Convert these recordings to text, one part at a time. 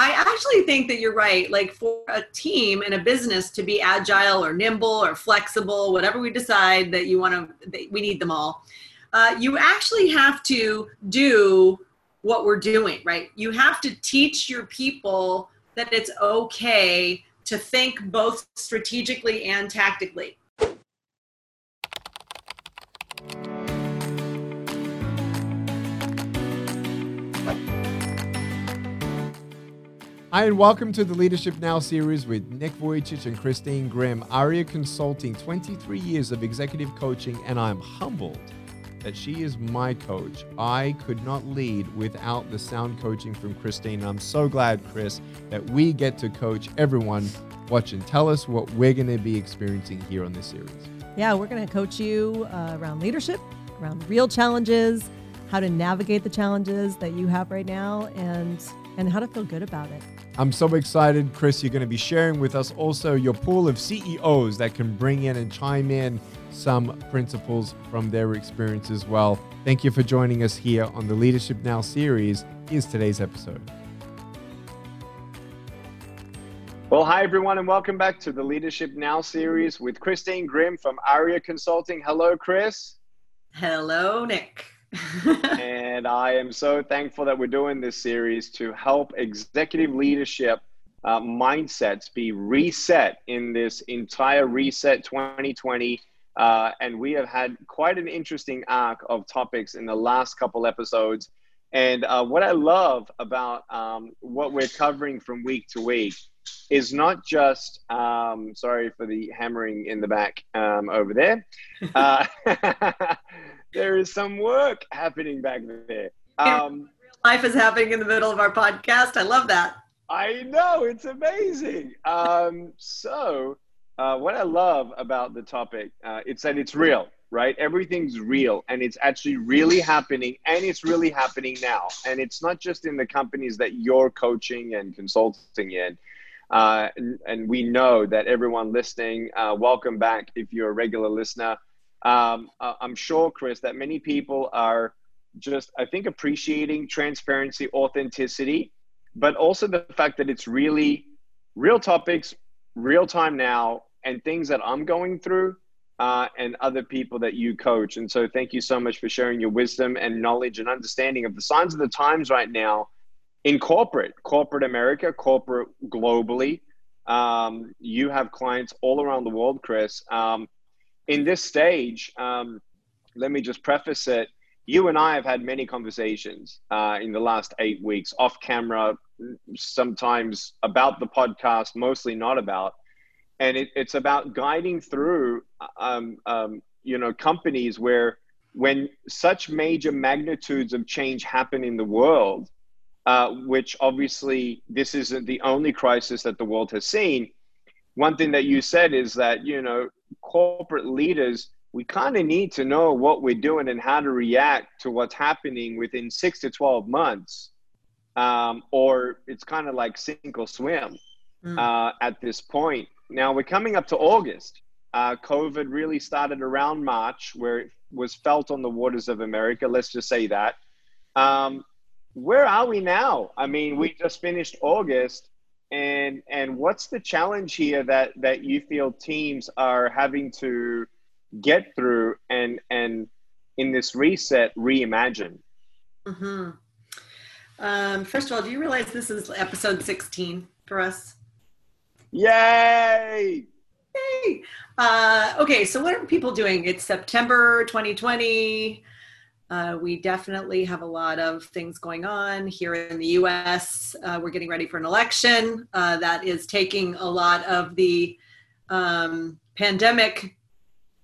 I actually think that you're right. Like for a team and a business to be agile or nimble or flexible, whatever we decide that you want to, we need them all. Uh, you actually have to do what we're doing, right? You have to teach your people that it's okay to think both strategically and tactically. Hi, and welcome to the Leadership Now series with Nick Vujicic and Christine Grimm, ARIA Consulting, 23 years of executive coaching, and I'm humbled that she is my coach. I could not lead without the sound coaching from Christine. I'm so glad, Chris, that we get to coach everyone watching. Tell us what we're going to be experiencing here on this series. Yeah, we're going to coach you uh, around leadership, around real challenges, how to navigate the challenges that you have right now, and and how to feel good about it. I'm so excited, Chris. You're going to be sharing with us also your pool of CEOs that can bring in and chime in some principles from their experience as well. Thank you for joining us here on the Leadership Now series. Here's today's episode. Well, hi everyone, and welcome back to the Leadership Now series with Christine Grimm from ARIA Consulting. Hello, Chris. Hello, Nick. and I am so thankful that we're doing this series to help executive leadership uh, mindsets be reset in this entire Reset 2020. Uh, and we have had quite an interesting arc of topics in the last couple episodes. And uh, what I love about um, what we're covering from week to week is not just, um, sorry for the hammering in the back um, over there. There is some work happening back there. Um, Life is happening in the middle of our podcast. I love that. I know it's amazing. Um, so, uh, what I love about the topic, uh, it's that it's real, right? Everything's real, and it's actually really happening, and it's really happening now. And it's not just in the companies that you're coaching and consulting in. Uh, and, and, we know that everyone listening, uh, welcome back if you're a regular listener um, I'm sure, Chris, that many people are just, I think, appreciating transparency, authenticity, but also the fact that it's really real topics, real time now, and things that I'm going through uh, and other people that you coach. And so, thank you so much for sharing your wisdom and knowledge and understanding of the signs of the times right now in corporate, corporate America, corporate globally. Um, you have clients all around the world, Chris. Um, in this stage, um, let me just preface it. You and I have had many conversations uh, in the last eight weeks, off camera, sometimes about the podcast, mostly not about. And it, it's about guiding through, um, um, you know, companies where when such major magnitudes of change happen in the world, uh, which obviously this isn't the only crisis that the world has seen. One thing that you said is that, you know, corporate leaders, we kind of need to know what we're doing and how to react to what's happening within six to 12 months. Um, or it's kind of like sink or swim mm. uh, at this point. Now we're coming up to August. Uh, COVID really started around March, where it was felt on the waters of America. Let's just say that. Um, where are we now? I mean, we just finished August and and what's the challenge here that that you feel teams are having to get through and and in this reset reimagine? Mm-hmm. um, first of all do you realize this is episode 16 for us? Yay! Yay! Uh, okay so what are people doing? It's september 2020 uh, we definitely have a lot of things going on here in the US. Uh, we're getting ready for an election uh, that is taking a lot of the um, pandemic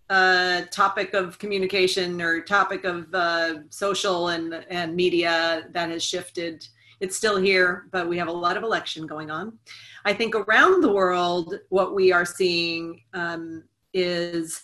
uh, topic of communication or topic of uh, social and, and media that has shifted. It's still here, but we have a lot of election going on. I think around the world, what we are seeing um, is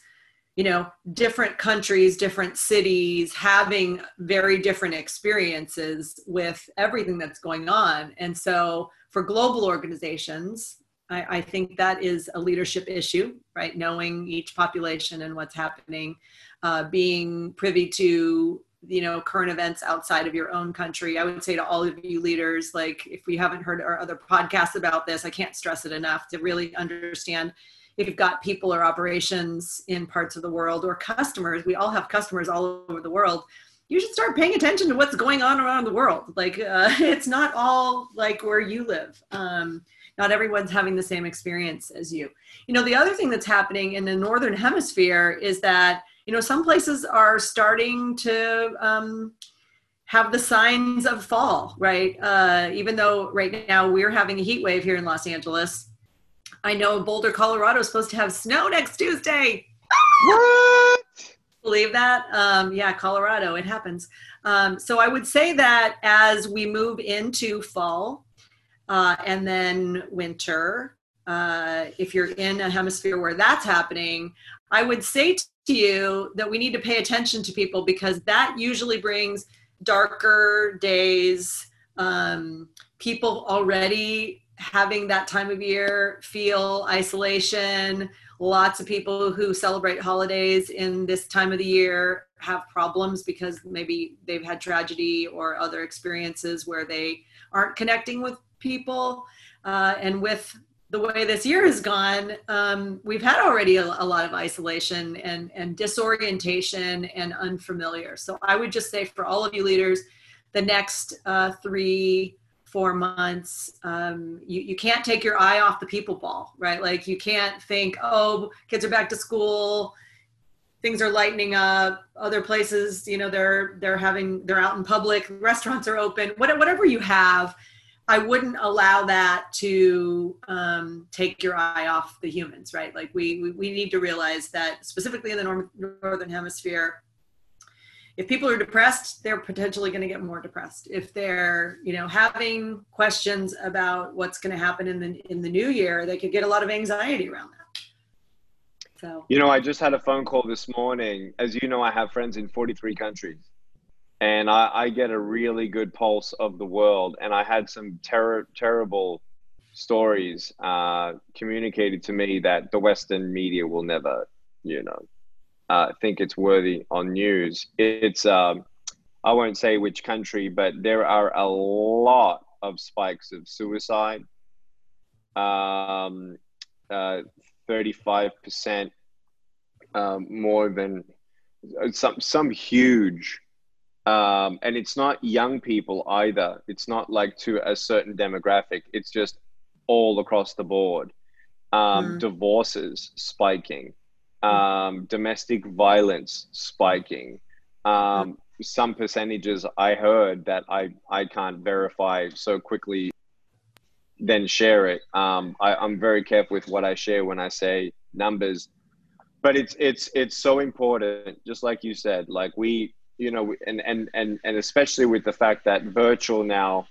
you know different countries different cities having very different experiences with everything that's going on. And so for global organizations I, I, think that is a leadership issue right? Knowing each population and what's happening uh, being privy to you know current events outside of your own country. I would say to all of you leaders like if we haven't heard our other podcasts about this i can't stress it enough to really understand if you've got people or operations in parts of the world or customers we all have customers all over the world you should start paying attention to what's going on around the world. Like uh, it's not all like where you live. Um, not everyone's having the same experience as you. You know the other thing that's happening in the northern hemisphere is that you know some places are starting to um, have the signs of fall right? Uh, even though right now we're having a heat wave here in los angeles i know boulder colorado is supposed to have snow next tuesday. What? believe that? Um, yeah colorado it happens. Um, so i would say that as we move into fall uh, and then winter uh, if you're in a hemisphere where that's happening i would say to you that we need to pay attention to people because that usually brings darker days. Um, people already having that time of year feel isolation. Lots of people who celebrate holidays in this time of the year have problems because maybe they've had tragedy or other experiences where they aren't connecting with people. Uh, and with the way this year has gone um, we've had already a, a, lot of isolation and, and disorientation and unfamiliar. So i would just say for all of you leaders the next uh, three four months um, you, you can't take your eye off the people ball right? Like you can't think oh kids are back to school things are lightening up other places you know they're they're having they're out in public restaurants are open whatever you have i wouldn't allow that to um, take your eye off the humans right? Like we, we we need to realize that specifically in the northern hemisphere if people are depressed they're potentially going to get more depressed. If they're you know having questions about what's going to happen in the in the new year they could get a lot of anxiety around that. So. You know i just had a phone call this morning. As you know i have friends in 43 countries and i, I get a really good pulse of the world and i had some ter- terrible stories uh, communicated to me that the western media will never you know uh, think it's worthy on news. It's um, I won't say which country, but there are a lot of spikes of suicide. Um, uh, 35% um, more than uh, some some huge um, and it's not young people either it's not like to a certain demographic it's just all across the board um, mm. divorces spiking um, domestic violence spiking. Um, some percentages I heard that I, I can't verify so quickly, then share it. Um, I, I'm very careful with what I share when I say numbers, but it's it's it's so important. Just like you said, like we, you know, and and and and especially with the fact that virtual now,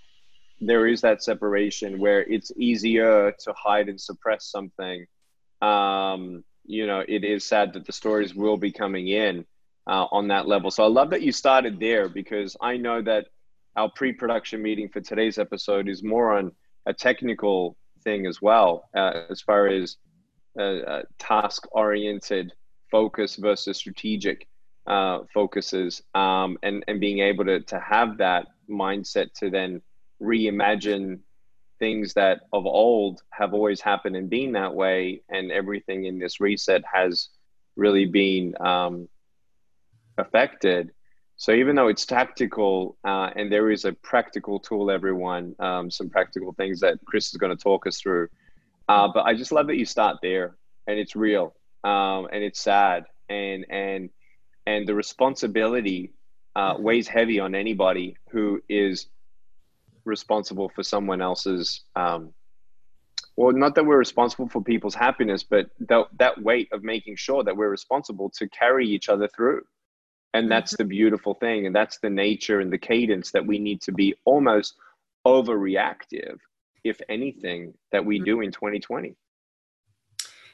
there is that separation where it's easier to hide and suppress something. Um, you know, it is sad that the stories will be coming in uh, on that level. So I love that you started there because I know that our pre-production meeting for today's episode is more on a technical thing as well, uh, as far as uh, uh task-oriented focus versus strategic uh, focuses, um, and and being able to to have that mindset to then reimagine things that of old have always happened and been that way, and everything in this reset has really been um, affected. So even though it's tactical uh, and there is a practical tool, everyone, um, some practical things that Chris is going to talk us through. Uh, but I just love that you start there, and it's real, um, and it's sad, and and and the responsibility uh, weighs heavy on anybody who is responsible for someone else's um, well not that we're responsible for people's happiness but that, that weight of making sure that we're responsible to carry each other through. And that's the beautiful thing. And that's the nature and the cadence that we need to be almost overreactive if anything that we do in 2020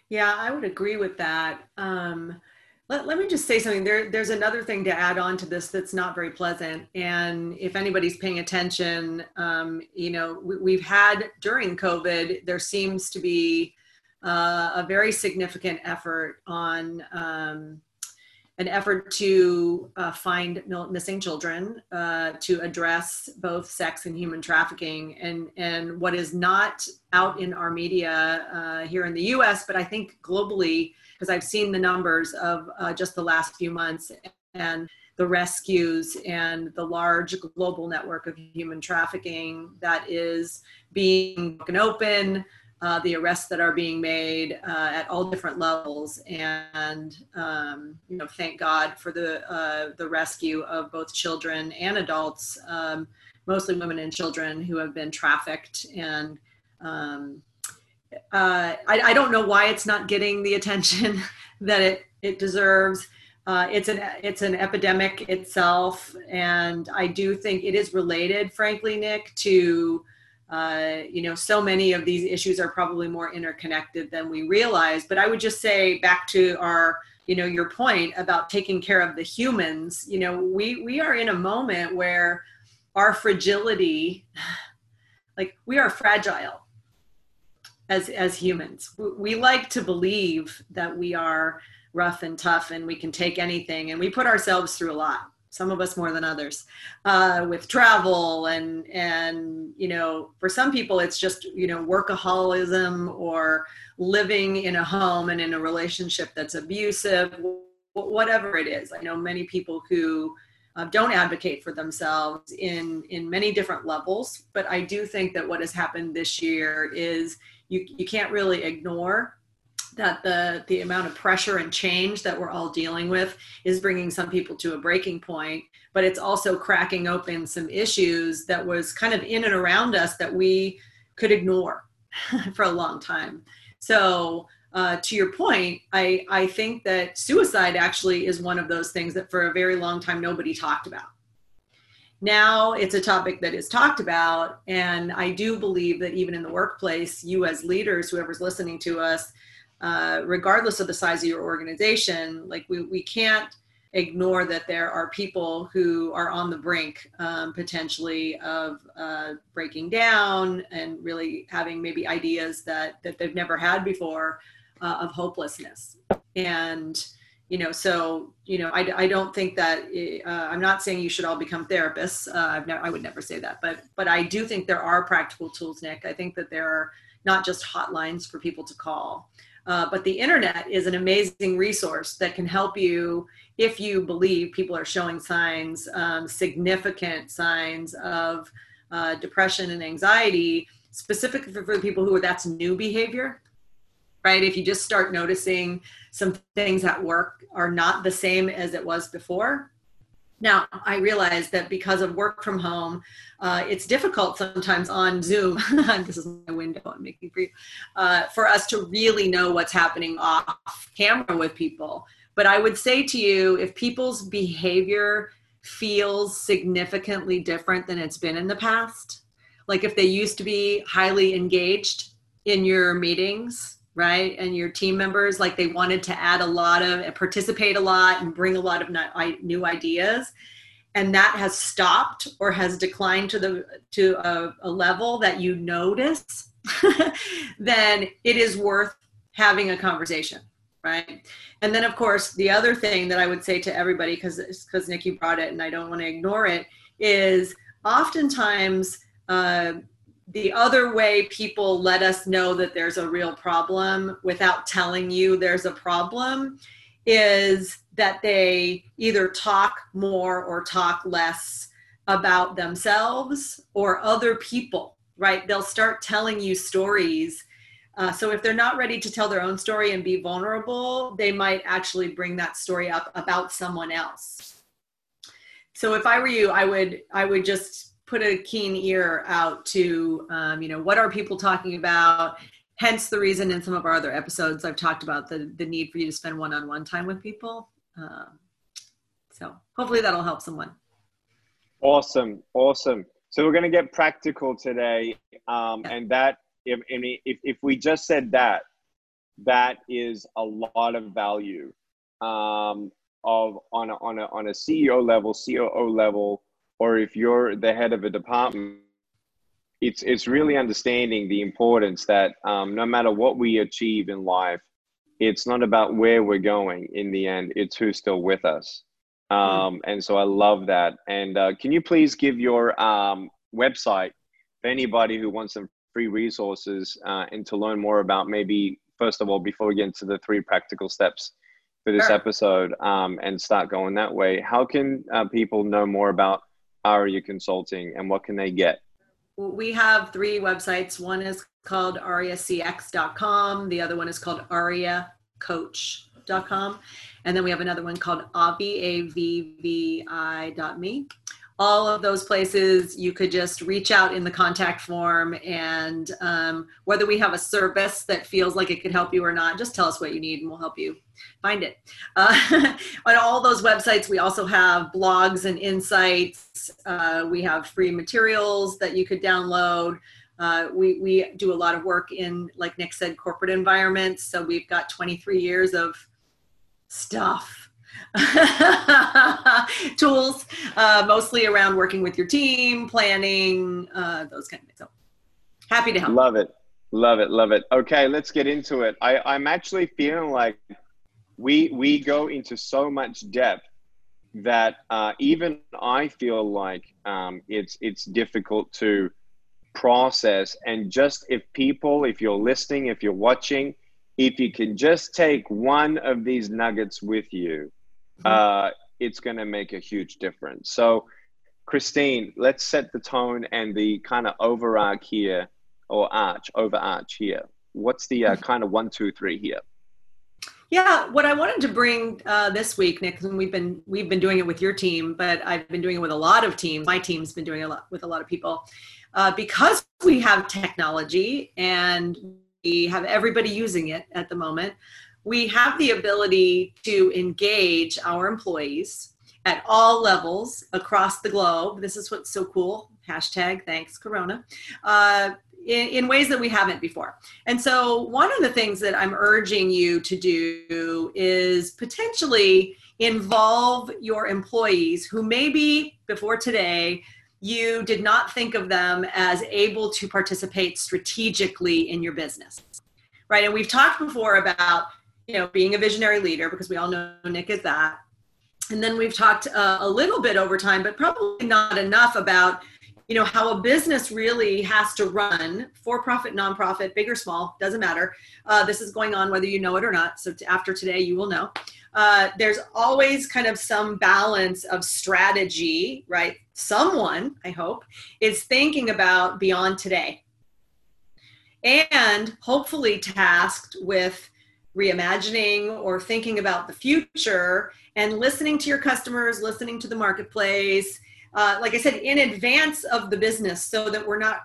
yeah i would agree with that. Um, let, let me just say something. There, there's another thing to add on to this that's not very pleasant. And if anybody's paying attention, um, you know, we, have had during COVID, there seems to be uh, a very significant effort on um, an effort to uh, find missing children, uh, to address both sex and human trafficking, and and what is not out in our media uh, here in the U.S., but I think globally, because I've seen the numbers of uh, just the last few months and the rescues and the large global network of human trafficking that is being broken open uh, the arrests that are being made uh, at all different levels, and um, you know, thank God for the uh, the rescue of both children and adults, um, mostly women and children who have been trafficked. And um, uh, I, I, don't know why it's not getting the attention that it it deserves. Uh, it's an it's an epidemic itself, and I do think it is related, frankly, Nick, to uh, you know, so many of these issues are probably more interconnected than we realize. But I would just say back to our, you know, your point about taking care of the humans. You know, we we are in a moment where our fragility, like we are fragile as as humans. We like to believe that we are rough and tough and we can take anything, and we put ourselves through a lot some of us more than others uh, with travel and and you know for some people it's just you know workaholism or living in a home and in a relationship that's abusive whatever it is i know many people who uh, don't advocate for themselves in in many different levels but i do think that what has happened this year is you you can't really ignore that the the amount of pressure and change that we're all dealing with is bringing some people to a breaking point but it's also cracking open some issues that was kind of in and around us that we could ignore for a long time. So uh, to your point I, I think that suicide actually is one of those things that for a very long time nobody talked about now it's a topic that is talked about and i do believe that even in the workplace you as leaders whoever's listening to us uh, regardless of the size of your organization, like we, we can't ignore that there are people who are on the brink um, potentially of uh, breaking down and really having maybe ideas that, that they've never had before uh, of hopelessness. And, you know, so, you know, I, I don't think that, uh, I'm not saying you should all become therapists. Uh, never, I would never say that, but, but I do think there are practical tools, Nick. I think that there are not just hotlines for people to call. Uh, but the internet is an amazing resource that can help you if you believe people are showing signs, um, significant signs of uh, depression and anxiety, specifically for, for people who are that's new behavior, right? If you just start noticing some things at work are not the same as it was before, now, I realize that because of work from home, uh, it's difficult sometimes on Zoom. this is my window I'm making for you, uh, for us to really know what's happening off camera with people. But I would say to you, if people's behavior feels significantly different than it's been in the past, like if they used to be highly engaged in your meetings, right? And your team members like they wanted to add a lot of participate a lot and bring a lot of new ideas. And that has stopped or has declined to the to a, a level that you notice then it is worth having a conversation right? And then of course the other thing that i would say to everybody because because nikki brought it and i don't want to ignore it is oftentimes uh, the other way people let us know that there's a real problem without telling you there's a problem is that they either talk more or talk less about themselves or other people, right? They'll start telling you stories. Uh, so if they're not ready to tell their own story and be vulnerable, they might actually bring that story up about someone else. So if I were you, I would I would just put a keen ear out to um, you know what are people talking about? Hence the reason in some of our other episodes i've talked about the, the need for you to spend one-on-one time with people. Um, so hopefully that'll help someone. Awesome. Awesome. So we're going to get practical today um, yeah. and that if, if, if we just said that that is a lot of value um, of on a, on a, on a ceo level coo level or if you're the head of a department, it's it's really understanding the importance that um, no matter what we achieve in life, it's not about where we're going in the end, it's who's still with us. Hmm. Um, and so I love that. And uh, can you please give your um, website for anybody who wants some free resources uh, and to learn more about maybe, first of all, before we get into the three practical steps for this sure. episode um, and start going that way, how can uh, people know more about Aria Consulting and what can they get? We have three websites. One is called ariacx.com. The other one is called ariacoach.com. And then we have another one called avvi, A-V-V-I dot me all of those places you could just reach out in the contact form and um, whether we have a service that feels like it could help you or not just tell us what you need and we'll help you find it. Uh, on all those websites we also have blogs and insights. Uh, we have free materials that you could download. Uh, we, we do a lot of work in like nick said corporate environments. So we've got 23 years of stuff tools, uh, mostly around working with your team, planning, uh, those kind of things. So happy to help. Love it. Love it. Love it. Okay, let's get into it. I, I'm actually feeling like we we go into so much depth that uh, even I feel like um, it's it's difficult to process. And just if people, if you're listening, if you're watching, if you can just take one of these nuggets with you uh, it's going to make a huge difference. So, Christine, let's set the tone and the kind of overarch here, or arch, overarch here. What's the uh, kind of one, two, three here? Yeah, what I wanted to bring uh, this week, Nick, and we've been we've been doing it with your team, but I've been doing it with a lot of teams. My team's been doing a lot with a lot of people uh, because we have technology and we have everybody using it at the moment we have the ability to engage our employees at all levels across the globe. This is what's so cool. Hashtag thanks, Corona. Uh, in, in, ways that we haven't before. And so, one of the things that I'm urging you to do is potentially involve your employees who maybe before today you did not think of them as able to participate strategically in your business. Right. And we've talked before about you know, being a visionary leader, because we all know Nick is that. And then we've talked uh, a little bit over time, but probably not enough about, you know, how a business really has to run for profit, nonprofit, big or small, doesn't matter. Uh, this is going on whether you know it or not. So after today, you will know. Uh, there's always kind of some balance of strategy, right? Someone, I hope, is thinking about beyond today and hopefully tasked with reimagining or thinking about the future and listening to your customers, listening to the marketplace, uh, like I said, in advance of the business so that we're not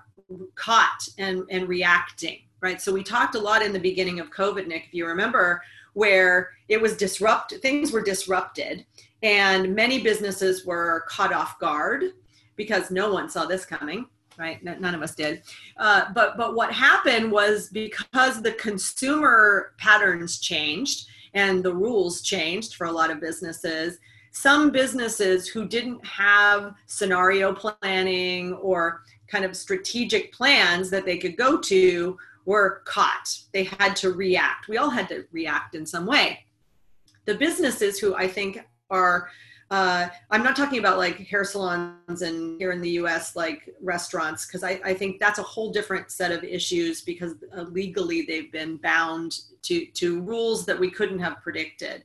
caught and, and reacting, right? So we talked a lot in the beginning of COVID, Nick, if you remember, where it was disrupt, things were disrupted and many businesses were caught off guard because no one saw this coming right? None of us did. Uh, but but what happened was because the consumer patterns changed and the rules changed for a lot of businesses. Some businesses who didn't have scenario planning or kind of strategic plans that they could go to were caught. They had to react. We all had to react in some way. The businesses who I think are uh, I'm not talking about like hair salons and here in the US, like restaurants, because I, I think that's a whole different set of issues because uh, legally they've been bound to, to rules that we couldn't have predicted.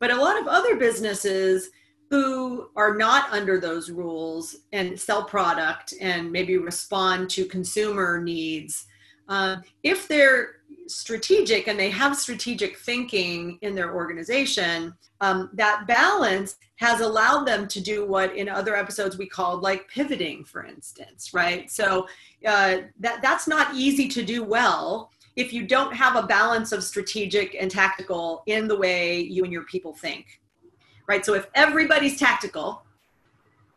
But a lot of other businesses who are not under those rules and sell product and maybe respond to consumer needs, uh, if they're strategic and they have strategic thinking in their organization, um, that balance has allowed them to do what in other episodes we called like pivoting, for instance, right? So uh, that that's not easy to do well if you don't have a balance of strategic and tactical in the way you and your people think, right? So if everybody's tactical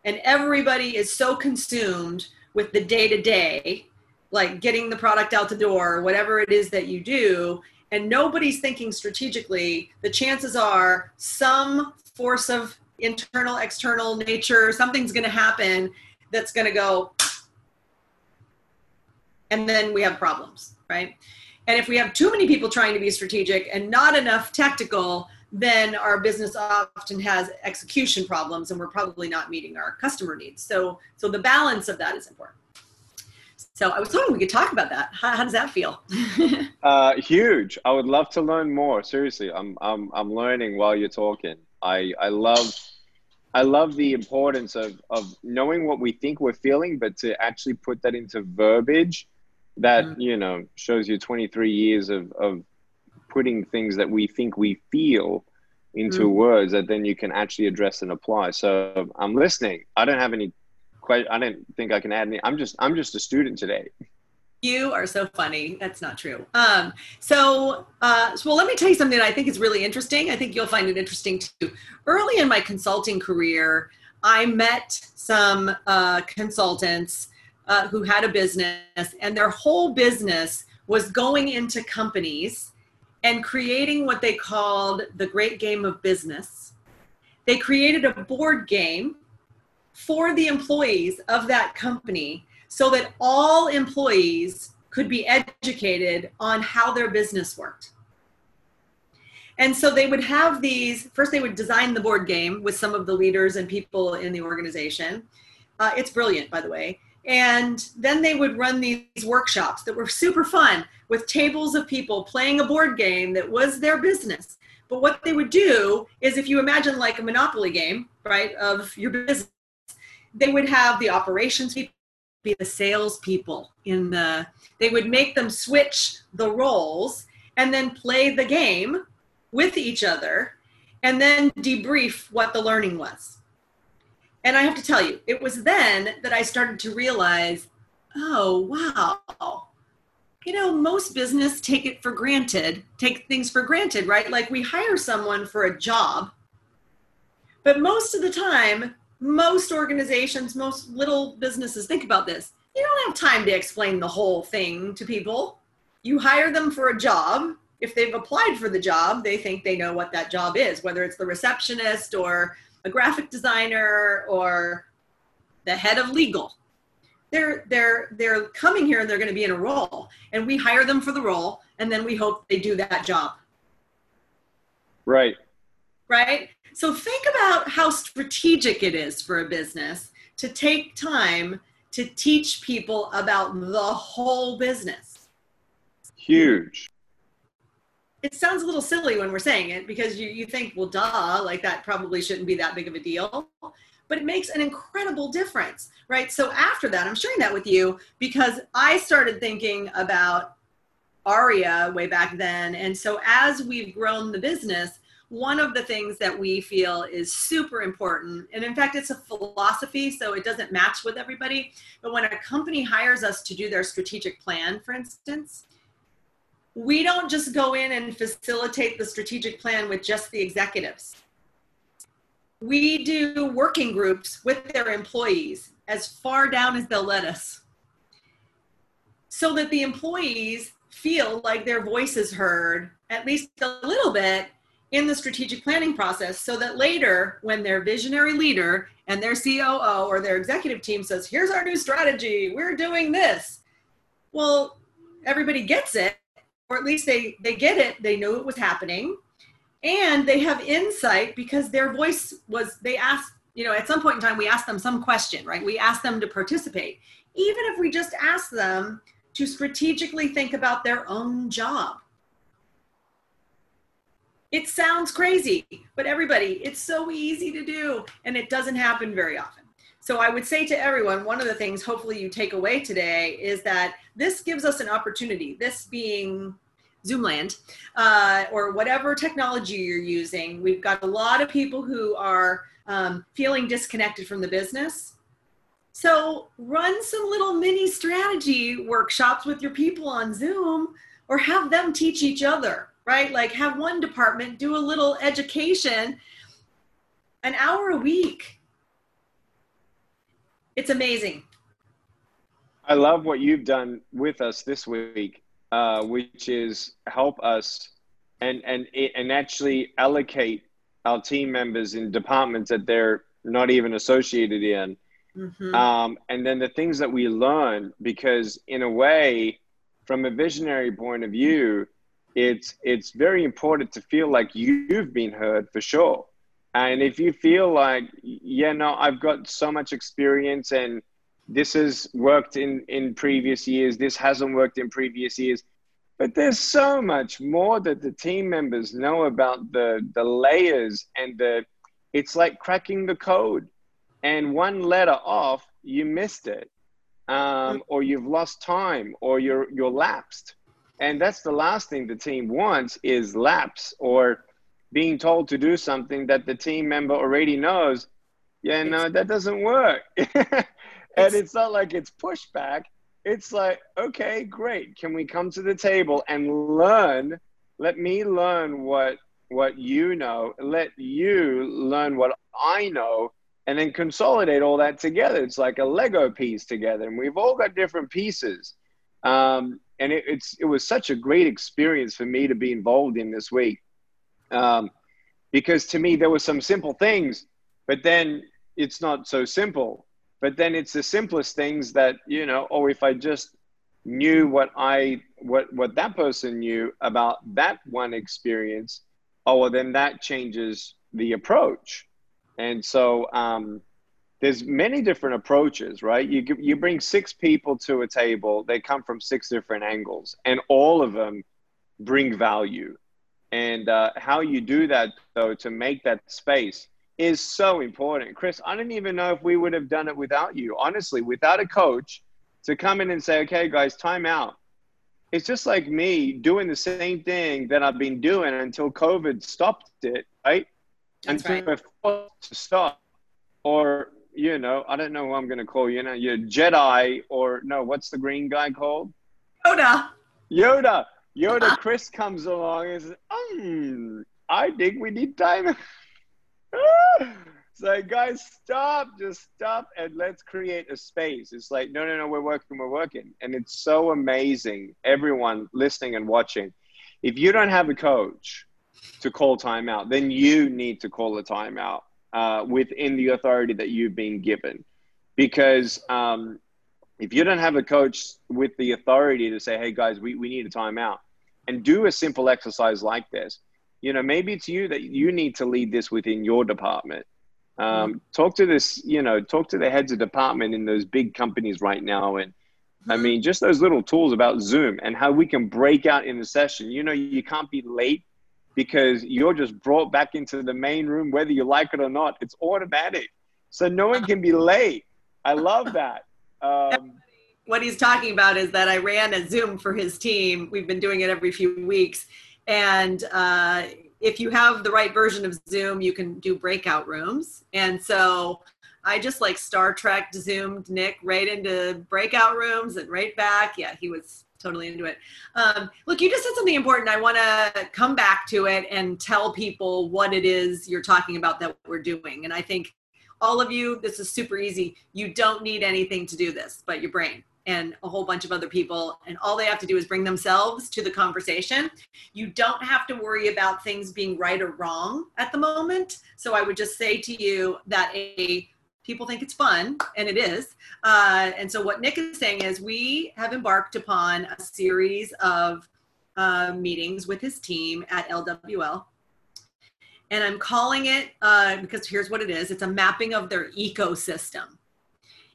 and everybody is so consumed with the day to day like getting the product out the door, whatever it is that you do, and nobody's thinking strategically, the chances are some force of internal, external nature, something's going to happen that's going to go and then we have problems, right? And if we have too many people trying to be strategic and not enough tactical, then our business often has execution problems and we're probably not meeting our customer needs. So, so the balance of that is important. So I was hoping we could talk about that. How, how does that feel? uh, huge. I would love to learn more. Seriously, I'm, I'm, I'm learning while you're talking. I, I love, I love the importance of, of knowing what we think we're feeling, but to actually put that into verbiage that, mm-hmm. you know, shows you 23 years of, of putting things that we think we feel into mm. words that then you can actually address and apply. So I'm listening. I don't have any quite I didn't think I can add any I'm just I'm just a student today. You are so funny. That's not true. Um, so, uh, so, well, let me tell you something that I think is really interesting. I think you'll find it interesting too. Early in my consulting career, I met some uh, consultants uh, who had a business, and their whole business was going into companies and creating what they called the great game of business. They created a board game for the employees of that company so that all employees could be educated on how their business worked. And so they would have these first, they would design the board game with some of the leaders and people in the organization. Uh, it's brilliant, by the way. And then they would run these workshops that were super fun with tables of people playing a board game that was their business. But what they would do is if you imagine like a monopoly game, right, of your business, they would have the operations people be the salespeople in the they would make them switch the roles and then play the game with each other and then debrief what the learning was and I have to tell you, it was then that I started to realize, oh, wow. You know, most business take it for granted, take things for granted, right? Like we hire someone for a job, but most of the time, most organizations, most little businesses, think about this. You don't have time to explain the whole thing to people. You hire them for a job. If they've applied for the job, they think they know what that job is, whether it's the receptionist or a graphic designer or the head of legal. They're they're they're coming here and they're going to be in a role and we hire them for the role and then we hope they do that job. Right. Right? So think about how strategic it is for a business to take time to teach people about the whole business. Huge it sounds a little silly when we're saying it because you, you think, well, duh, like that probably shouldn't be that big of a deal. But it makes an incredible difference, right? So after that, I'm sharing that with you because I started thinking about ARIA way back then. And so as we've grown the business, one of the things that we feel is super important, and in fact, it's a philosophy, so it doesn't match with everybody. But when a company hires us to do their strategic plan, for instance, we don't just go in and facilitate the strategic plan with just the executives. We do working groups with their employees as far down as they'll let us so that the employees feel like their voice is heard at least a little bit in the strategic planning process so that later when their visionary leader and their COO or their executive team says here's our new strategy. We're doing this. Well everybody gets it or at least they they get it. They know it was happening. And they have insight because their voice was they asked you know at some point in time we asked them some question right? We asked them to participate. Even if we just ask them to strategically think about their own job it sounds crazy but everybody it's so easy to do and it doesn't happen very often so I would say to everyone, one of the things hopefully you take away today is that this gives us an opportunity, this being Zoomland uh, or whatever technology you're using. We've got a lot of people who are um, feeling disconnected from the business. So run some little mini strategy workshops with your people on Zoom or have them teach each other, right? Like have one department do a little education an hour a week it's amazing. I love what you've done with us this week, uh, which is help us and and and actually allocate our team members in departments that they're not even associated in, Mm-hmm. Um, and then the things that we learn, because in a way, from a visionary point of view, it's it's very important to feel like you've been heard for sure. And if you feel like, yeah, no, I've got so much experience and this has worked in in previous years, this hasn't worked in previous years, but there's so much more that the team members know about the the layers and the it's like cracking the code and one letter off you missed it um, or you've lost time or you're you're lapsed. And that's the last thing the team wants is lapse or being told to do something that the team member already knows. Yeah no that doesn't work. And it's not like it's pushback. It's like okay great. Can we come to the table and learn? Let me learn what what you know. Let you learn what i know and then consolidate all that together. It's like a lego piece together and we've all got different pieces. Um, and it, it's it was such a great experience for me to be involved in this week. Um, because to me there were some simple things but then it's not so simple. But then it's the simplest things that you know oh if i just knew what i what what that person knew about that one experience oh well then that changes the approach and so um, there's many different approaches right you you bring six people to a table they come from six different angles and all of them bring value and uh, how you do that though to make that space is so important. Chris, I don't even know if we would have done it without you. Honestly, without a coach to come in and say, okay, guys, time out. It's just like me doing the same thing that I've been doing until COVID stopped it, right? That's until right. forced to stop. Or, you know, I don't know who I'm going to call you know, you're Jedi or no, what's the green guy called? Yoda. Yoda. Yoda Chris comes along and says, um, I think we need time. it's like, guys, stop, just stop and let's create a space. It's like, no, no, no, we're working, we're working. And it's so amazing, everyone listening and watching. If you don't have a coach to call timeout, then you need to call a timeout uh, within the authority that you've been given. Because um, if you don't have a coach with the authority to say, hey, guys, we, we need a timeout, and do a simple exercise like this, you know maybe it's you that you need to lead this within your department um, mm-hmm. talk to this you know talk to the heads of department in those big companies right now and i mm-hmm. mean just those little tools about zoom and how we can break out in the session you know you can't be late because you're just brought back into the main room whether you like it or not. It's automatic. So no one can be late. I love that. Um, what he's talking about is that i ran a zoom for his team. We've been doing it every few weeks. And uh, if you have the right version of Zoom, you can do breakout rooms. And so I just like Star Trek zoomed Nick right into breakout rooms and right back. Yeah, he was totally into it. Um, look, you just said something important. I want to come back to it and tell people what it is you're talking about that we're doing. And I think all of you, this is super easy. You don't need anything to do this but your brain and a whole bunch of other people and all they have to do is bring themselves to the conversation you don't have to worry about things being right or wrong at the moment so i would just say to you that a people think it's fun and it is uh, and so what nick is saying is we have embarked upon a series of uh, meetings with his team at lwl and i'm calling it uh, because here's what it is it's a mapping of their ecosystem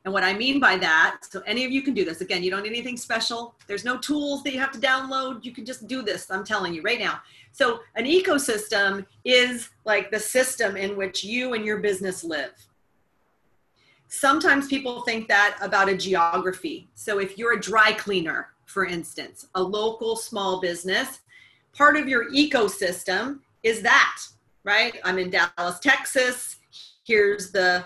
and what I mean by that, so any of you can do this. Again, you don't need anything special. There's no tools that you have to download. You can just do this. I'm telling you right now. So, an ecosystem is like the system in which you and your business live. Sometimes people think that about a geography. So, if you're a dry cleaner, for instance, a local small business, part of your ecosystem is that, right? I'm in Dallas, Texas. Here's the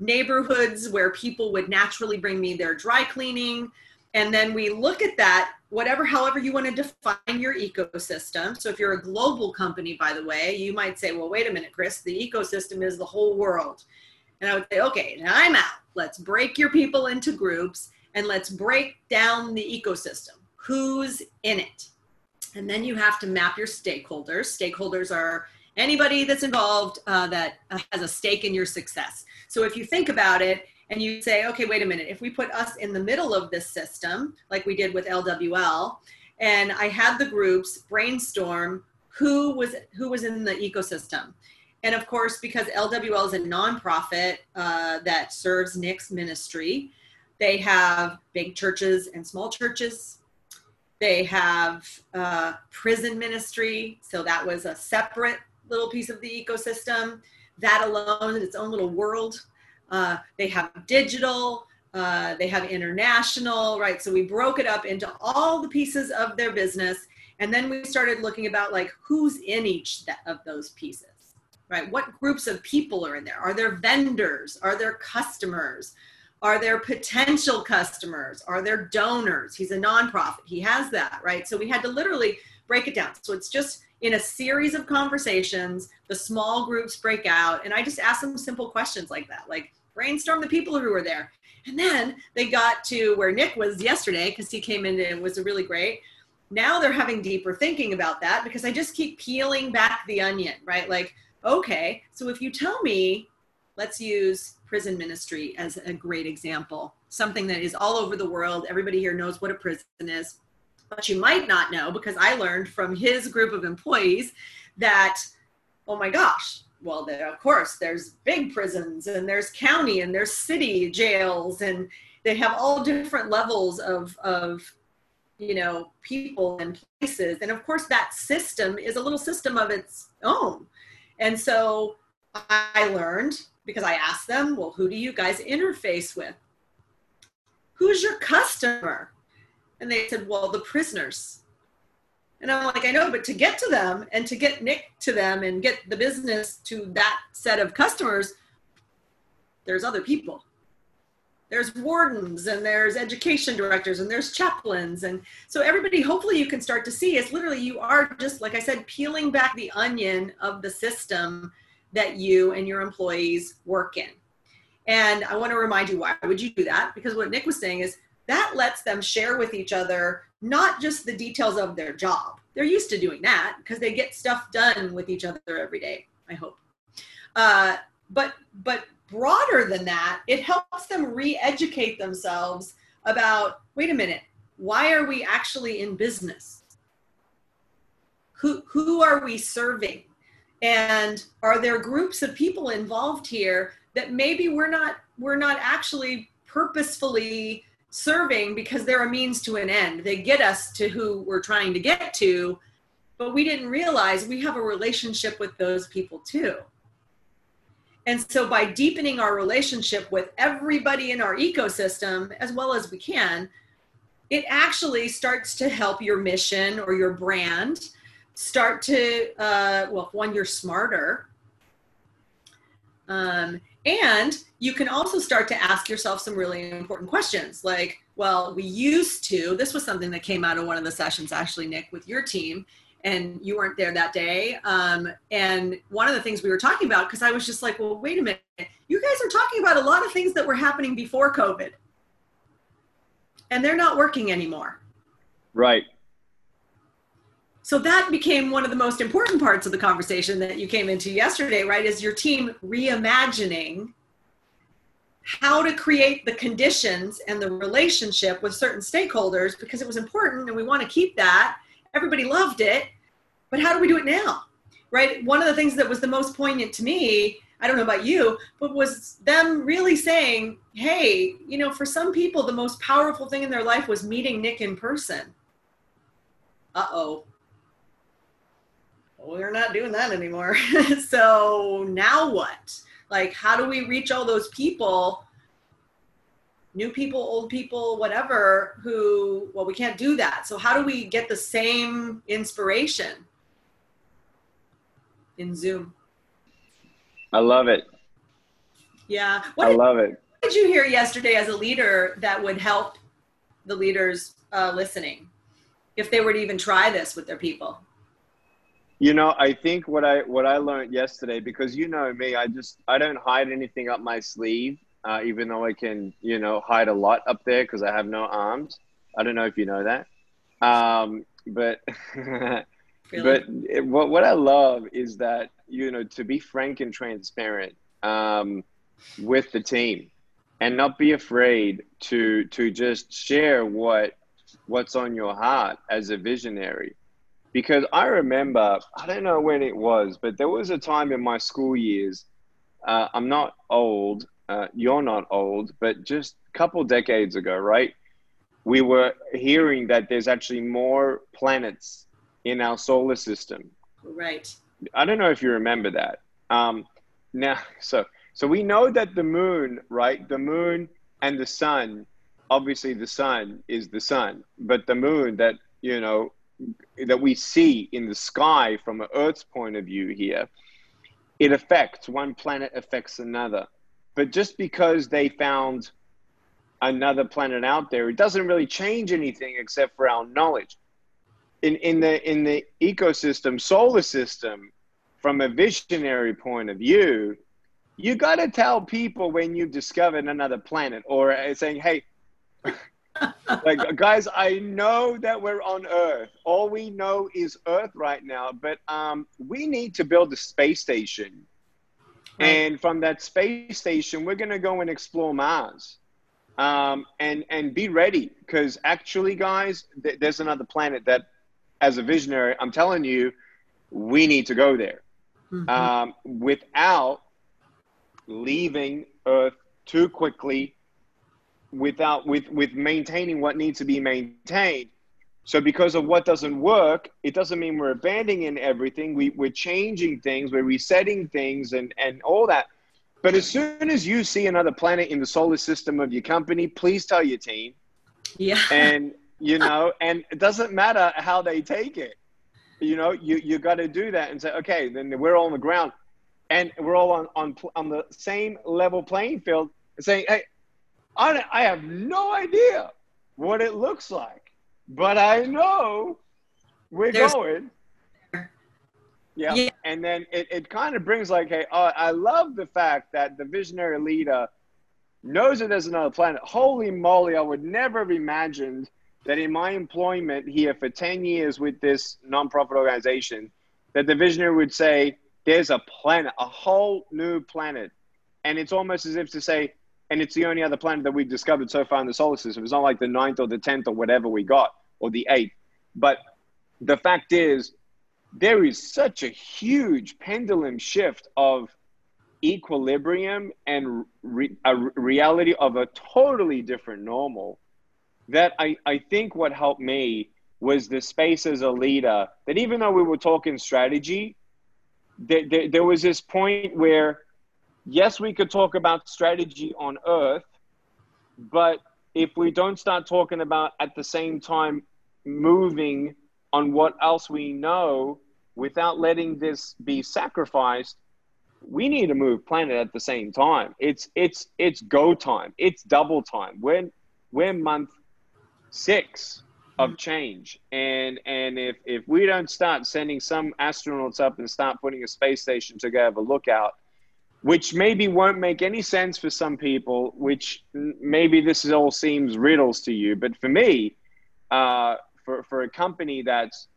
neighborhoods where people would naturally bring me their dry cleaning. And then we look at that, whatever, however you want to define your ecosystem. So if you're a global company, by the way, you might say, well, wait a minute, Chris, the ecosystem is the whole world. And I would say, okay, now I'm out. Let's break your people into groups and let's break down the ecosystem. Who's in it? And then you have to map your stakeholders. Stakeholders are anybody that's involved uh, that has a stake in your success. So if you think about it, and you say, okay, wait a minute, if we put us in the middle of this system, like we did with LWL, and I had the groups brainstorm who was who was in the ecosystem. And of course, because LWL is a nonprofit uh, that serves Nick's ministry, they have big churches and small churches. They have uh, prison ministry, so that was a separate little piece of the ecosystem. That alone is its own little world. Uh, they have digital, uh, they have international, right? So we broke it up into all the pieces of their business. And then we started looking about like who's in each of those pieces, right? What groups of people are in there? Are there vendors? Are there customers? Are there potential customers? Are there donors? He's a nonprofit. He has that, right? So we had to literally break it down. So it's just in a series of conversations, the small groups break out. And I just ask them simple questions like that, like brainstorm the people who were there. And then they got to where Nick was yesterday because he came in and was really great. Now they're having deeper thinking about that because I just keep peeling back the onion, right? Like, okay, so if you tell me, let's use prison ministry as a great example, something that is all over the world. Everybody here knows what a prison is. But you might not know because I learned from his group of employees that, oh my gosh, well, there, of course, there's big prisons and there's county and there's city jails and they have all different levels of, of you know, people and places. And of course, that system is a little system of its own. And so I learned because I asked them, well, who do you guys interface with? Who's your customer? And they said, well, the prisoners. And I'm like, I know, but to get to them and to get Nick to them and get the business to that set of customers, there's other people. There's wardens and there's education directors and there's chaplains. And so everybody, hopefully you can start to see is literally you are just, like I said, peeling back the onion of the system that you and your employees work in. And I want to remind you, why would you do that? Because what Nick was saying is that lets them share with each other not just the details of their job. They're used to doing that because they get stuff done with each other every day, I hope. Uh, but but broader than that, it helps them re-educate themselves about, wait a minute, why are we actually in business? Who who are we serving? And are there groups of people involved here that maybe we're not we're not actually purposefully serving because they're a means to an end. They get us to who we're trying to get to, but we didn't realize we have a relationship with those people too. And so by deepening our relationship with everybody in our ecosystem as well as we can, it actually starts to help your mission or your brand start to, uh, well, one, you're smarter. Um, and you can also start to ask yourself some really important questions like, well, we used to, this was something that came out of one of the sessions, actually, Nick, with your team, and you weren't there that day. Um, and one of the things we were talking about, because I was just like, well, wait a minute, you guys are talking about a lot of things that were happening before COVID, and they're not working anymore. Right so that became one of the most important parts of the conversation that you came into yesterday right is your team reimagining how to create the conditions and the relationship with certain stakeholders because it was important and we want to keep that everybody loved it but how do we do it now right one of the things that was the most poignant to me i don't know about you but was them really saying hey you know for some people the most powerful thing in their life was meeting nick in person uh-oh we're not doing that anymore. so now what? Like, how do we reach all those people, new people, old people, whatever, who, well, we can't do that. So, how do we get the same inspiration in Zoom? I love it. Yeah. What I did, love it. What did you hear yesterday as a leader that would help the leaders uh, listening if they were to even try this with their people? You know, I think what I what I learned yesterday because you know me, I just I don't hide anything up my sleeve, uh, even though I can you know hide a lot up there because I have no arms. I don't know if you know that, um, but really? but it, what what I love is that you know to be frank and transparent um, with the team, and not be afraid to to just share what what's on your heart as a visionary because i remember i don't know when it was but there was a time in my school years uh, i'm not old uh, you're not old but just a couple decades ago right we were hearing that there's actually more planets in our solar system Right. I don't know if you remember that. Um, now, so so we know that the moon, right? The moon and the sun. Obviously, the sun is the sun, but the moon that you know that we see in the sky from Earth's point of view here, it affects one planet affects another. But just because they found another planet out there, it doesn't really change anything except for our knowledge. In, in the in the ecosystem solar system from a visionary point of view you got to tell people when you've discovered another planet or saying hey like guys i know that we're on earth. All we know is earth right now but um, we need to build a space station right. and from that space station we're going to go and explore mars um, and and be ready because actually guys th- there's another planet that as a visionary, I'm telling you, we need to go there mm-hmm. um, without leaving Earth too quickly, without with with maintaining what needs to be maintained. So because of what doesn't work, it doesn't mean we're abandoning everything. We, we're changing things, we're resetting things and, and all that. But as soon as you see another planet in the solar system of your company, please tell your team. Yeah. And you know, and it doesn't matter how they take it. You know, you, you got to do that and say, okay, then we're all on the ground and we're all on, on, on the same level playing field and saying, hey, I, I have no idea what it looks like, but I know we're There's- going. Yeah. yeah. And then it, it kind of brings like, hey, uh, I love the fact that the visionary leader knows that there's another planet. Holy moly, I would never have imagined – that in my employment here for 10 years with this nonprofit organization, that the visionary would say, there's a planet, a whole new planet. And it's almost as if to say, and it's the only other planet that we've discovered so far in the solar system. It's not like the ninth or the 10th or whatever we got, or the eighth. But the fact is, there is such a huge pendulum shift of equilibrium and re- a reality of a totally different normal that I, I think what helped me was the space as a leader that even though we were talking strategy, there, there, there was this point where, yes, we could talk about strategy on earth, but if we don't start talking about at the same time moving on what else we know without letting this be sacrificed, we need to move planet at the same time. It's it's it's go time. It's double time. We're we're month six of mm. change and and if if we don't start sending some astronauts up and start putting a space station to go have a lookout which maybe won't make any sense for some people which maybe this all seems riddles to you but for me uh, for, for a company that's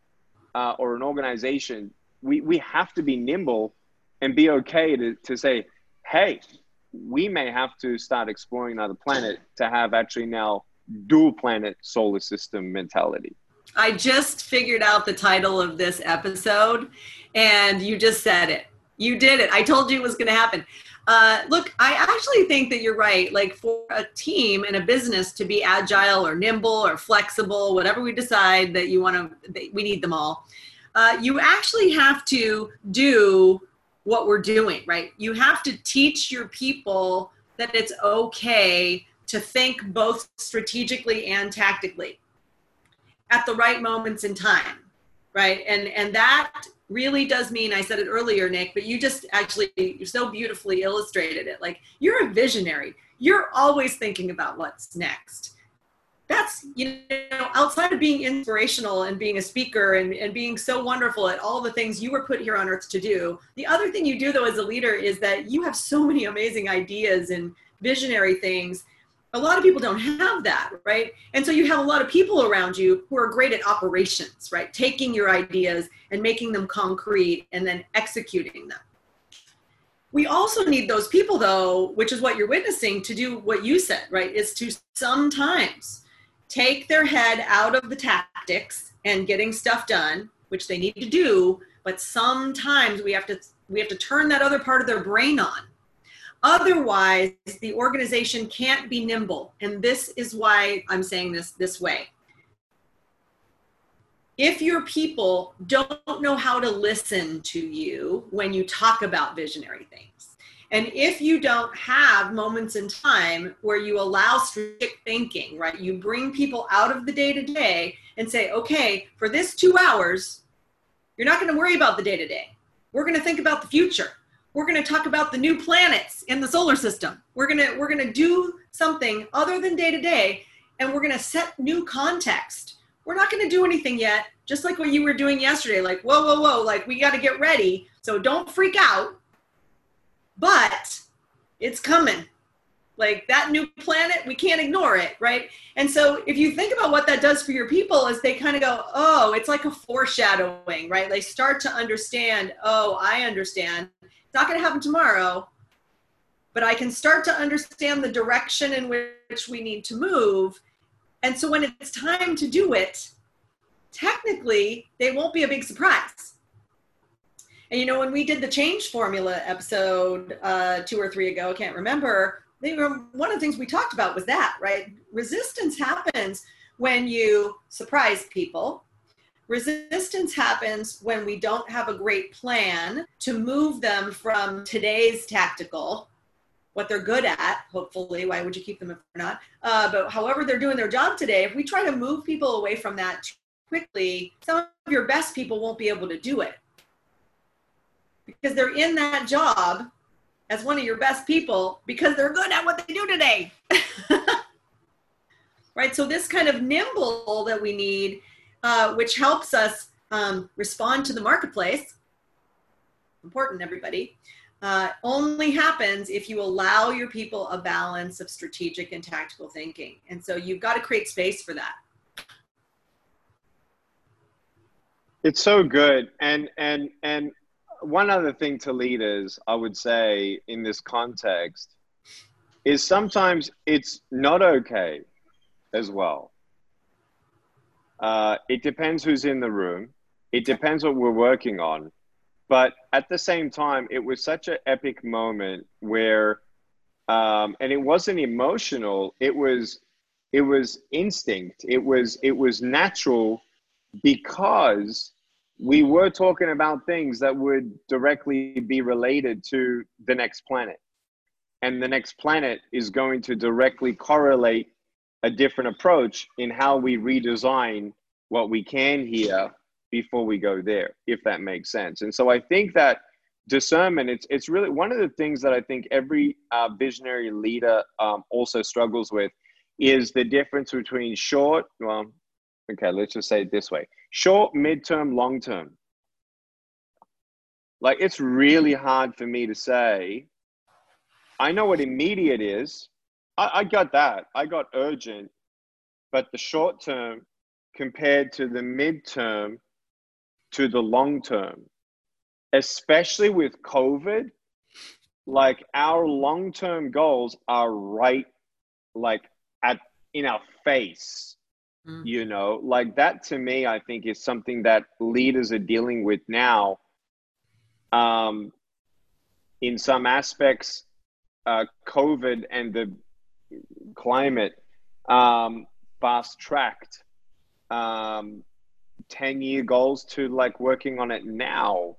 uh, or an organization we, we have to be nimble and be okay to, to say hey we may have to start exploring another planet to have actually now dual planet solar system mentality. I just figured out the title of this episode, and you just said it. You did it. I told you it was going to happen. Uh, look, I actually think that you're right. Like for a team and a business to be agile or nimble or flexible, whatever we decide that you want to, we need them all. Uh, you actually have to do what we're doing, right? You have to teach your people that it's okay to think both strategically and tactically at the right moments in time right and and that really does mean i said it earlier nick but you just actually you so beautifully illustrated it. Like you're a visionary. You're always thinking about what's next. That's you know outside of being inspirational and being a speaker and, and being so wonderful at all the things you were put here on earth to do the other thing you do though as a leader is that you have so many amazing ideas and visionary things a lot of people don't have that right? And so you have a lot of people around you who are great at operations right? Taking your ideas and making them concrete and then executing them. We also need those people though which is what you're witnessing to do what you said right? Is to sometimes take their head out of the tactics and getting stuff done which they need to do but sometimes we have to we have to turn that other part of their brain on otherwise the organization can't be nimble and this is why i'm saying this this way if your people don't know how to listen to you when you talk about visionary things, and if you don't have moments in time where you allow strategic thinking, right? You bring people out of the day to day and say, okay, for this two hours, you're not going to worry about the day to day. We're going to think about the future. We're going to talk about the new planets in the solar system. We're going to we're going to do something other than day to day and we're going to set new context we're not going to do anything yet. Just like what you were doing yesterday, like, whoa, whoa, whoa, like we got to get ready. So don't freak out. But it's coming. Like that new planet, we can't ignore it, right? And so if you think about what that does for your people, is they kind of go, oh, it's like a foreshadowing, right? They start to understand, oh, I understand. Not going to happen tomorrow, but I can start to understand the direction in which we need to move and so when it's time to do it, technically, they won't be a big surprise. And you know, when we did the change formula episode uh, two or three ago, I can't remember, they were, one of the things we talked about was that, right? Resistance happens when you surprise people. Resistance happens when we don't have a great plan to move them from today's tactical what they're good at, hopefully. Why would you keep them if they're not? Uh, but however they're doing their job today, if we try to move people away from that quickly, some of your best people won't be able to do it because they're in that job as one of your best people because they're good at what they do today. right? So, this kind of nimble that we need, uh, which helps us um, respond to the marketplace, important, everybody, uh, only happens if you allow your people a balance of strategic and tactical thinking. And so you've got to create space for that. It's so good. And and and one other thing to leaders, I would say in this context, is sometimes it's not okay as well. Uh, it depends who's in the room. It depends what we're working on. But at the same time, it was such an epic moment where, um, and it wasn't emotional. It was, it was instinct. It was, it was natural because we were talking about things that would directly be related to the next planet. And the next planet is going to directly correlate a different approach in how we redesign what we can hear before we go there, if that makes sense. And so I think that discernment, it's, it's really one of the things that I think every uh, visionary leader um, also struggles with is the difference between short, well, okay, let's just say it this way short, midterm, long term. Like it's really hard for me to say, I know what immediate is. I, I got that. I got urgent. But the short term compared to the midterm to the long term, especially with COVID. Like our long term goals are right, like at in our face. Mm. You know, like that to me, I think is something that leaders are dealing with now. Um, in some aspects, uh, COVID and the climate um, fast tracked um, 10 year goals to like working on it now.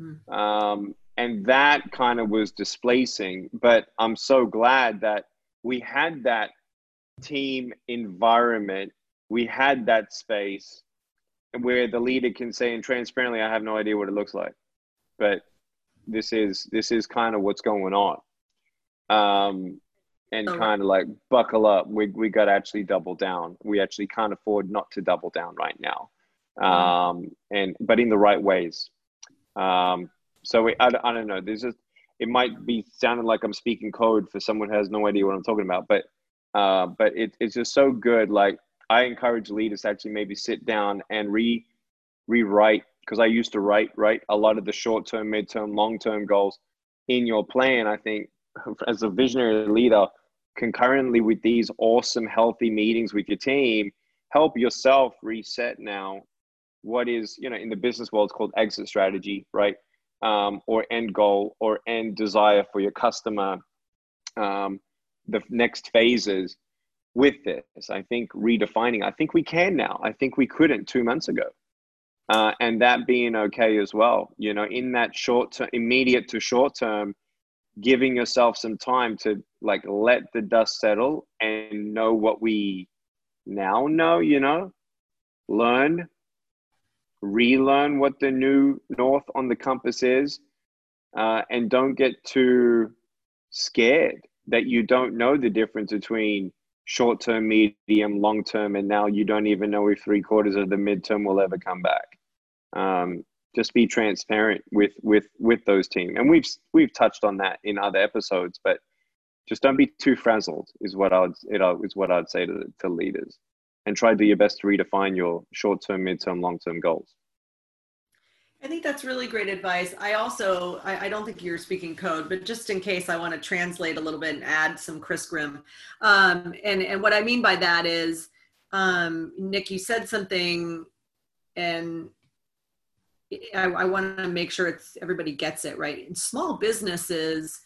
Mm. Um, and that kind of was displacing. But I'm so glad that we had that team environment, we had that space where the leader can say and transparently, I have no idea what it looks like, but this is this is kind of what's going on. Um, and kind of like buckle up. We we got to actually double down. We actually can't afford not to double down right now um, and but in the right ways. Um, so we, I, I don't know. There's just it might be sounding like I'm speaking code for someone who has no idea what I'm talking about, but uh, but it, it's just so good. Like I encourage leaders to actually maybe sit down and re rewrite because I used to write right a lot of the short term, mid term, long term goals. in your plan. I think as a visionary leader, concurrently with these awesome, healthy meetings with your team, help yourself reset now what is, you know, in the business world, it's called exit strategy, right? Um, or end goal or end desire for your customer, um, the next phases with this. I think redefining, I think we can now. I think we couldn't two months ago. Uh, and that being okay as well. You know, in that short term, immediate to short term, giving yourself some time to like let the dust settle and know what we now know, you know, learn, relearn what the new north on the compass is, uh, and don't get too scared that you don't know the difference between short term, medium, long term, and now you don't even know if three quarters of the midterm will ever come back. Um, just be transparent with with with those team, and we've we've touched on that in other episodes, but just don't be too frazzled is what I would it is what I'd say to to leaders, and try to do your best to redefine your short term, mid-term long term goals. I think that's really great advice. I also, I, I, don't think you're speaking code, but just in case I want to translate a little bit and add some Chris Grimm. Um, and, and what I mean by that is, um, Nick, you said something and I, I want to make sure it's everybody gets it right. In small businesses,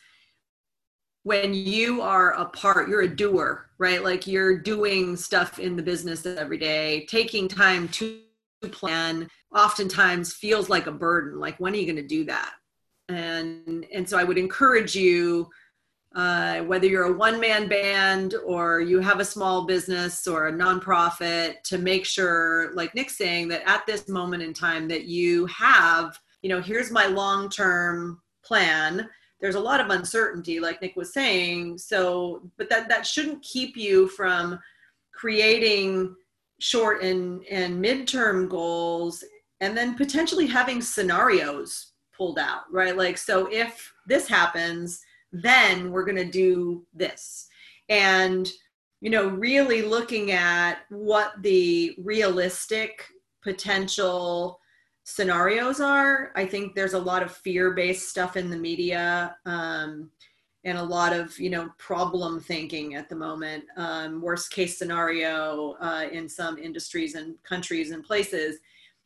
when you are a part, you're a doer, right? Like you're doing stuff in the business every day, taking time to plan oftentimes feels like a burden. Like, when are you going to do that? And, and so I would encourage you, uh, whether you're a one man band or you have a small business or a nonprofit, to make sure, like Nick's saying, that at this moment in time, that you have, you know, here's my long term plan. There's a lot of uncertainty, like Nick was saying. So, but that that shouldn't keep you from creating short and and midterm goals and then potentially having scenarios pulled out right like so if this happens then we're going to do this. And you know really looking at what the realistic potential scenarios are i think there's a lot of fear-based stuff in the media um, and a lot of you know problem thinking at the moment. Um, worst case scenario uh, in some industries and countries and places.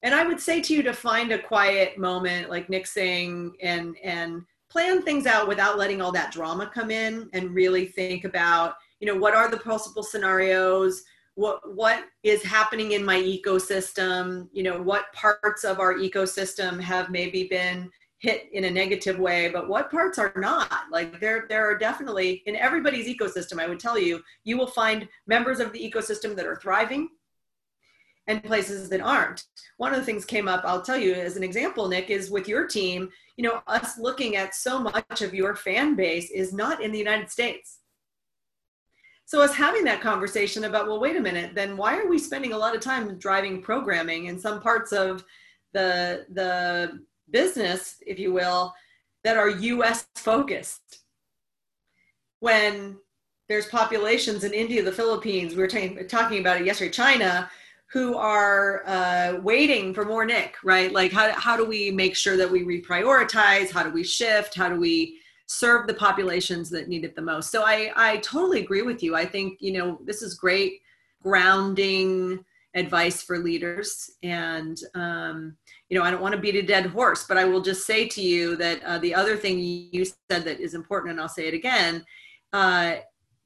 And i would say to you to find a quiet moment like nick saying and and plan things out without letting all that drama come in and really think about you know what are the possible scenarios? What what is happening in my ecosystem? You know what parts of our ecosystem have maybe been hit in a negative way but what parts are not? Like there there are definitely in everybody's ecosystem i would tell you you will find members of the ecosystem that are thriving and places that aren't one of the things came up i'll tell you as an example nick is with your team you know us looking at so much of your fan base is not in the united states so us having that conversation about well wait a minute then why are we spending a lot of time driving programming in some parts of the the business, if you will, that are US focused. When there's populations in India, the Philippines, we were t- talking about it yesterday, China, who are uh, waiting for more Nick, right? Like, how, how do we make sure that we reprioritize? How do we shift? How do we serve the populations that need it the most? So I, I totally agree with you. I think, you know, this is great grounding advice for leaders. And, um, you know, I don't want to beat a dead horse, but I will just say to you that uh, the other thing you said that is important, and I'll say it again, uh,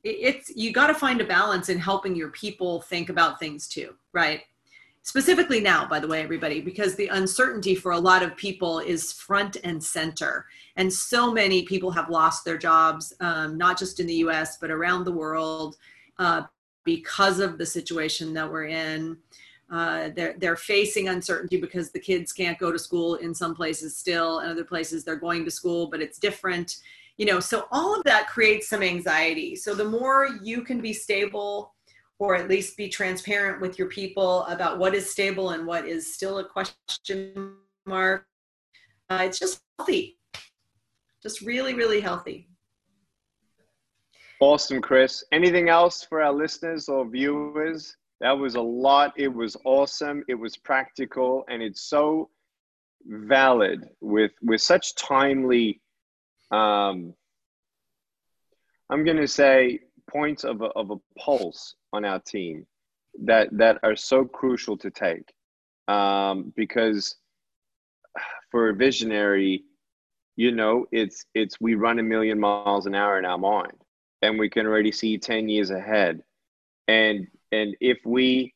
it's you got to find a balance in helping your people think about things too, right? Specifically now, by the way, everybody, because the uncertainty for a lot of people is front and center. And so many people have lost their jobs, um, not just in the US, but around the world uh, because of the situation that we're in. Uh, they're, they're facing uncertainty because the kids can't go to school in some places still and other places they're going to school but it's different you know so all of that creates some anxiety. So the more you can be stable or at least be transparent with your people about what is stable and what is still a question mark uh, it's just healthy. Just really really healthy. Awesome chris. Anything else for our listeners or viewers? That was a lot. It was awesome. It was practical, and it's so valid with with such timely um, I'm going to say points of a, of a pulse on our team that that are so crucial to take. Um, because for a visionary you know it's it's we run a million miles an hour in our mind and we can already see 10 years ahead. And and if we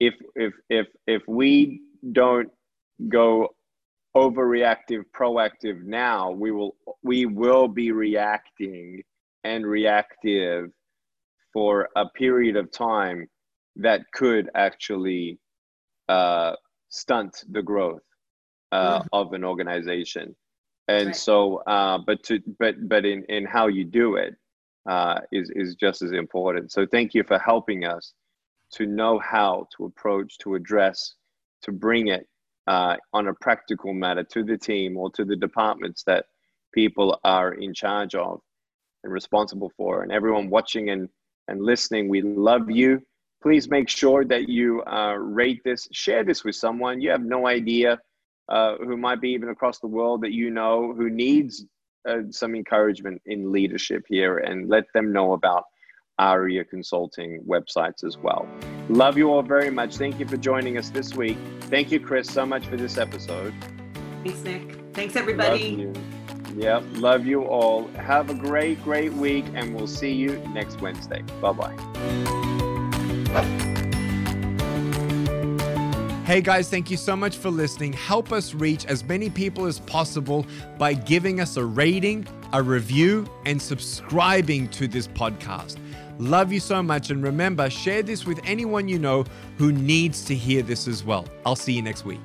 if if if if we don't go overreactive proactive now we will we will be reacting and reactive for a period of time that could actually uh, stunt the growth uh, mm-hmm. of an organization. And right. so, uh, but to but but in in how you do it uh, is is just as important. So thank you for helping us to know how to approach, to address, to bring it uh, on a practical matter to the team or to the departments that people are in charge of and responsible for. And everyone watching and and listening, we love you please make sure that you uh, rate this, share this with someone. You have no idea uh, who might be even across the world that you know who needs uh, some encouragement in leadership here and let them know about ARIA Consulting websites as well. Love you all very much. Thank you for joining us this week. Thank you, Chris, so much for this episode. Thanks, Nick. Thanks, everybody. Love you. yep, love you all. Have a great, great week, and we'll see you next Wednesday. Bye bye. Hey guys, thank you so much for listening. Help us reach as many people as possible by giving us a rating, a review, and subscribing to this podcast. Love you so much. And remember, share this with anyone you know who needs to hear this as well. I'll see you next week.